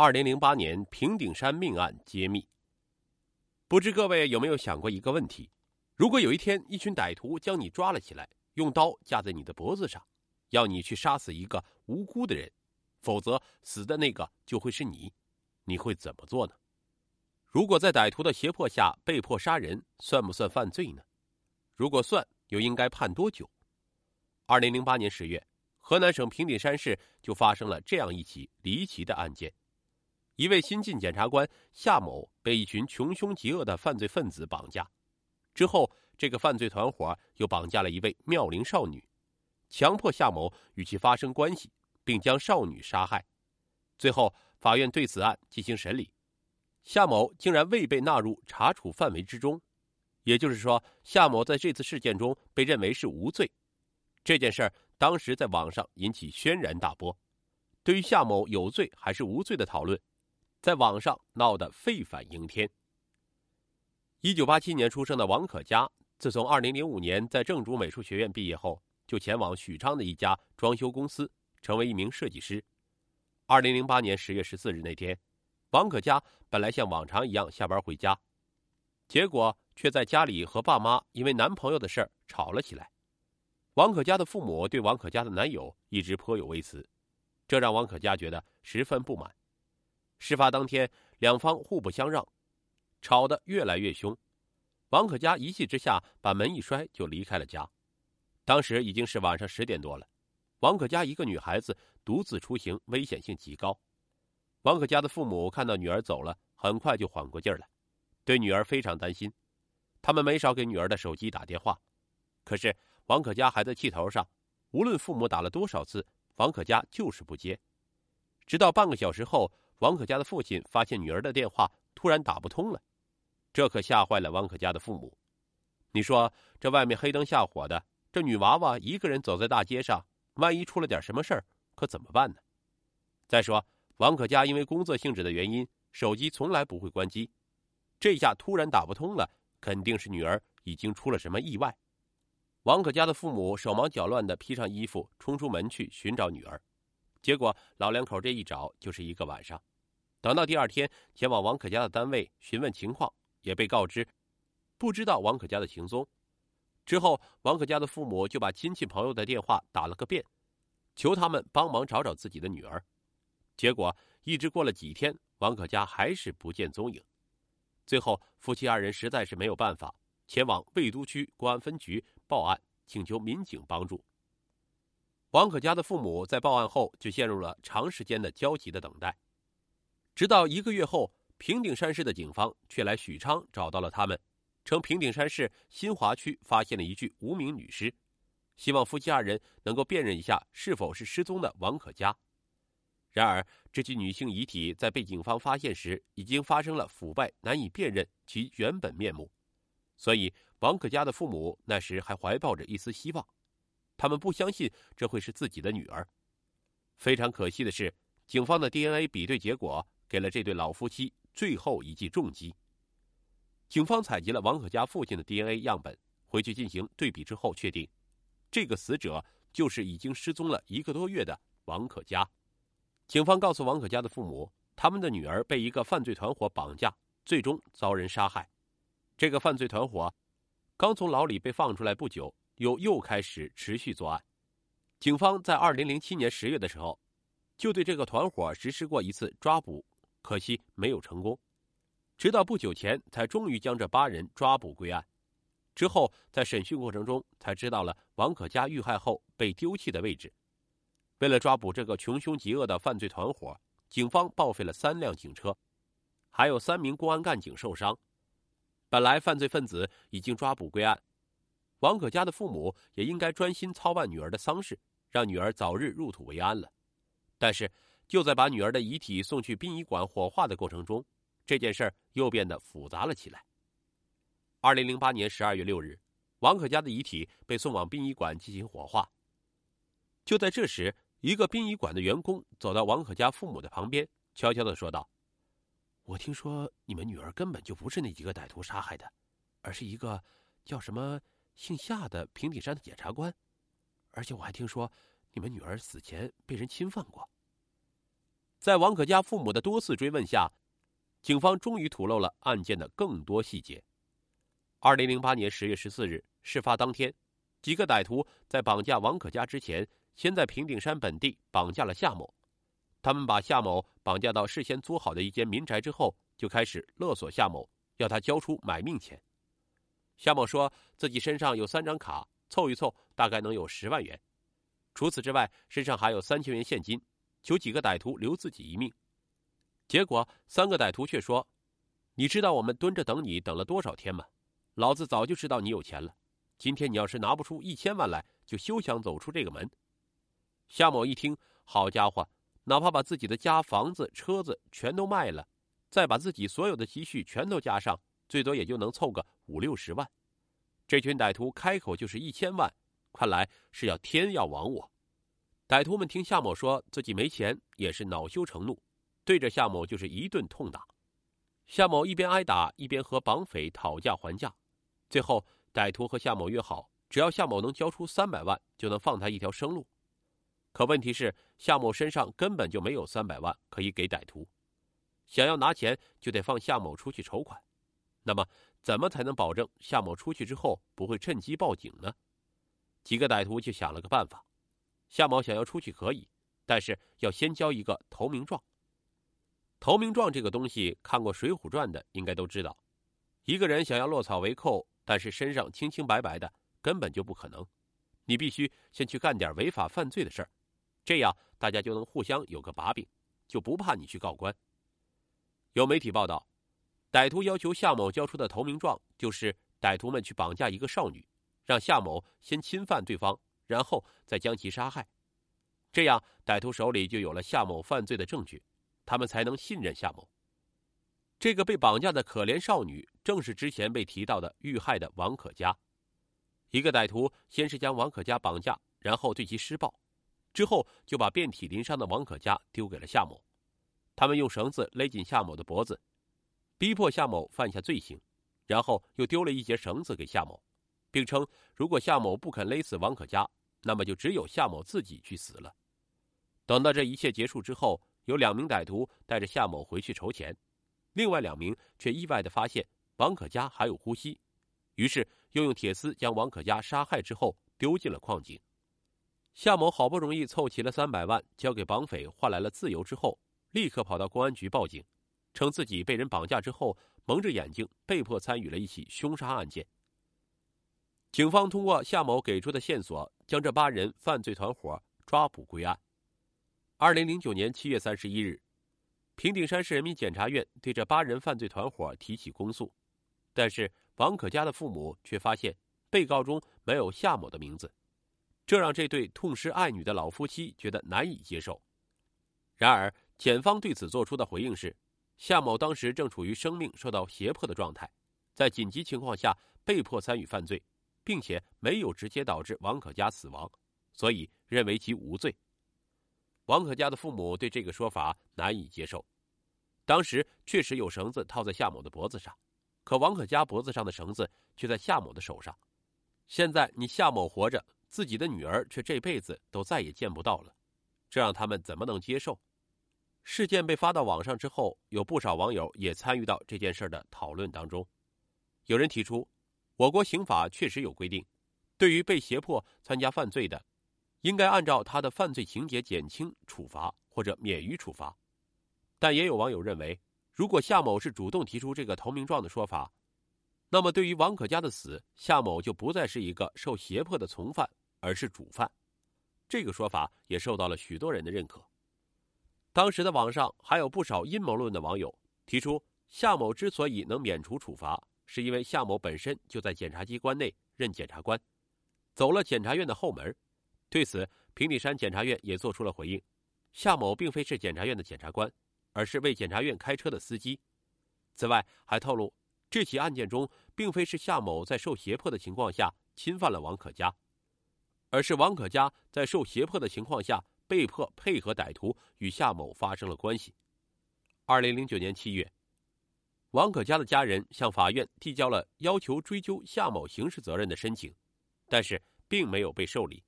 二零零八年平顶山命案揭秘。不知各位有没有想过一个问题：如果有一天一群歹徒将你抓了起来，用刀架在你的脖子上，要你去杀死一个无辜的人，否则死的那个就会是你，你会怎么做呢？如果在歹徒的胁迫下被迫杀人，算不算犯罪呢？如果算，又应该判多久？二零零八年十月，河南省平顶山市就发生了这样一起离奇的案件。一位新晋检察官夏某被一群穷凶极恶的犯罪分子绑架，之后，这个犯罪团伙又绑架了一位妙龄少女，强迫夏某与其发生关系，并将少女杀害。最后，法院对此案进行审理，夏某竟然未被纳入查处范围之中，也就是说，夏某在这次事件中被认为是无罪。这件事儿当时在网上引起轩然大波，对于夏某有罪还是无罪的讨论。在网上闹得沸反盈天。一九八七年出生的王可嘉，自从二零零五年在正主美术学院毕业后，就前往许昌的一家装修公司，成为一名设计师。二零零八年十月十四日那天，王可嘉本来像往常一样下班回家，结果却在家里和爸妈因为男朋友的事儿吵了起来。王可嘉的父母对王可嘉的男友一直颇有微词，这让王可嘉觉得十分不满。事发当天，两方互不相让，吵得越来越凶。王可嘉一气之下把门一摔就离开了家。当时已经是晚上十点多了，王可嘉一个女孩子独自出行，危险性极高。王可嘉的父母看到女儿走了，很快就缓过劲儿来，对女儿非常担心。他们没少给女儿的手机打电话，可是王可嘉还在气头上，无论父母打了多少次，王可嘉就是不接。直到半个小时后。王可佳的父亲发现女儿的电话突然打不通了，这可吓坏了王可佳的父母。你说这外面黑灯瞎火的，这女娃娃一个人走在大街上，万一出了点什么事儿，可怎么办呢？再说王可佳因为工作性质的原因，手机从来不会关机，这下突然打不通了，肯定是女儿已经出了什么意外。王可佳的父母手忙脚乱的披上衣服，冲出门去寻找女儿，结果老两口这一找就是一个晚上。等到第二天前往王可嘉的单位询问情况，也被告知不知道王可嘉的行踪。之后，王可嘉的父母就把亲戚朋友的电话打了个遍，求他们帮忙找找自己的女儿。结果一直过了几天，王可嘉还是不见踪影。最后，夫妻二人实在是没有办法，前往魏都区公安分局报案，请求民警帮助。王可嘉的父母在报案后就陷入了长时间的焦急的等待。直到一个月后，平顶山市的警方却来许昌找到了他们，称平顶山市新华区发现了一具无名女尸，希望夫妻二人能够辨认一下是否是失踪的王可佳。然而，这具女性遗体在被警方发现时已经发生了腐败，难以辨认其原本面目，所以王可佳的父母那时还怀抱着一丝希望，他们不相信这会是自己的女儿。非常可惜的是，警方的 DNA 比对结果。给了这对老夫妻最后一记重击。警方采集了王可嘉父亲的 DNA 样本，回去进行对比之后，确定这个死者就是已经失踪了一个多月的王可嘉。警方告诉王可嘉的父母，他们的女儿被一个犯罪团伙绑架，最终遭人杀害。这个犯罪团伙刚从牢里被放出来不久，又又开始持续作案。警方在二零零七年十月的时候，就对这个团伙实施过一次抓捕。可惜没有成功，直到不久前才终于将这八人抓捕归案。之后在审讯过程中才知道了王可佳遇害后被丢弃的位置。为了抓捕这个穷凶极恶的犯罪团伙，警方报废了三辆警车，还有三名公安干警受伤。本来犯罪分子已经抓捕归案，王可佳的父母也应该专心操办女儿的丧事，让女儿早日入土为安了。但是。就在把女儿的遗体送去殡仪馆火化的过程中，这件事儿又变得复杂了起来。二零零八年十二月六日，王可家的遗体被送往殡仪馆进行火化。就在这时，一个殡仪馆的员工走到王可家父母的旁边，悄悄的说道：“我听说你们女儿根本就不是那几个歹徒杀害的，而是一个叫什么姓夏的平顶山的检察官，而且我还听说你们女儿死前被人侵犯过。”在王可佳父母的多次追问下，警方终于吐露了案件的更多细节。二零零八年十月十四日，事发当天，几个歹徒在绑架王可佳之前，先在平顶山本地绑架了夏某。他们把夏某绑架到事先租好的一间民宅之后，就开始勒索夏某，要他交出买命钱。夏某说自己身上有三张卡，凑一凑大概能有十万元。除此之外，身上还有三千元现金，求几个歹徒留自己一命。结果三个歹徒却说：“你知道我们蹲着等你等了多少天吗？老子早就知道你有钱了。今天你要是拿不出一千万来，就休想走出这个门。”夏某一听，好家伙！哪怕把自己的家、房子、车子全都卖了，再把自己所有的积蓄全都加上，最多也就能凑个五六十万。这群歹徒开口就是一千万，看来是要天要亡我。歹徒们听夏某说自己没钱，也是恼羞成怒，对着夏某就是一顿痛打。夏某一边挨打，一边和绑匪讨价还价。最后，歹徒和夏某约好，只要夏某能交出三百万，就能放他一条生路。可问题是，夏某身上根本就没有三百万可以给歹徒，想要拿钱就得放夏某出去筹款。那么，怎么才能保证夏某出去之后不会趁机报警呢？几个歹徒就想了个办法：夏某想要出去可以，但是要先交一个投名状。投名状这个东西，看过《水浒传》的应该都知道，一个人想要落草为寇，但是身上清清白白的，根本就不可能。你必须先去干点违法犯罪的事儿。这样大家就能互相有个把柄，就不怕你去告官。有媒体报道，歹徒要求夏某交出的投名状，就是歹徒们去绑架一个少女，让夏某先侵犯对方，然后再将其杀害。这样歹徒手里就有了夏某犯罪的证据，他们才能信任夏某。这个被绑架的可怜少女，正是之前被提到的遇害的王可佳。一个歹徒先是将王可佳绑架，然后对其施暴。之后就把遍体鳞伤的王可佳丢给了夏某，他们用绳子勒紧夏某的脖子，逼迫夏某犯下罪行，然后又丢了一截绳子给夏某，并称如果夏某不肯勒死王可佳，那么就只有夏某自己去死了。等到这一切结束之后，有两名歹徒带着夏某回去筹钱，另外两名却意外的发现王可佳还有呼吸，于是又用铁丝将王可佳杀害之后丢进了矿井。夏某好不容易凑齐了三百万，交给绑匪换来了自由之后，立刻跑到公安局报警，称自己被人绑架之后蒙着眼睛被迫参与了一起凶杀案件。警方通过夏某给出的线索，将这八人犯罪团伙抓捕归案。二零零九年七月三十一日，平顶山市人民检察院对这八人犯罪团伙提起公诉，但是王可佳的父母却发现被告中没有夏某的名字。这让这对痛失爱女的老夫妻觉得难以接受。然而，检方对此做出的回应是：夏某当时正处于生命受到胁迫的状态，在紧急情况下被迫参与犯罪，并且没有直接导致王可佳死亡，所以认为其无罪。王可佳的父母对这个说法难以接受。当时确实有绳子套在夏某的脖子上，可王可佳脖子上的绳子却在夏某的手上。现在你夏某活着。自己的女儿却这辈子都再也见不到了，这让他们怎么能接受？事件被发到网上之后，有不少网友也参与到这件事的讨论当中。有人提出，我国刑法确实有规定，对于被胁迫参加犯罪的，应该按照他的犯罪情节减轻处罚或者免于处罚。但也有网友认为，如果夏某是主动提出这个投名状的说法，那么对于王可佳的死，夏某就不再是一个受胁迫的从犯。而是主犯，这个说法也受到了许多人的认可。当时的网上还有不少阴谋论的网友提出，夏某之所以能免除处罚，是因为夏某本身就在检察机关内任检察官，走了检察院的后门。对此，平顶山检察院也做出了回应：夏某并非是检察院的检察官，而是为检察院开车的司机。此外，还透露这起案件中，并非是夏某在受胁迫的情况下侵犯了王可佳。而是王可佳在受胁迫的情况下，被迫配合歹徒与夏某发生了关系。二零零九年七月，王可佳的家人向法院递交了要求追究夏某刑事责任的申请，但是并没有被受理。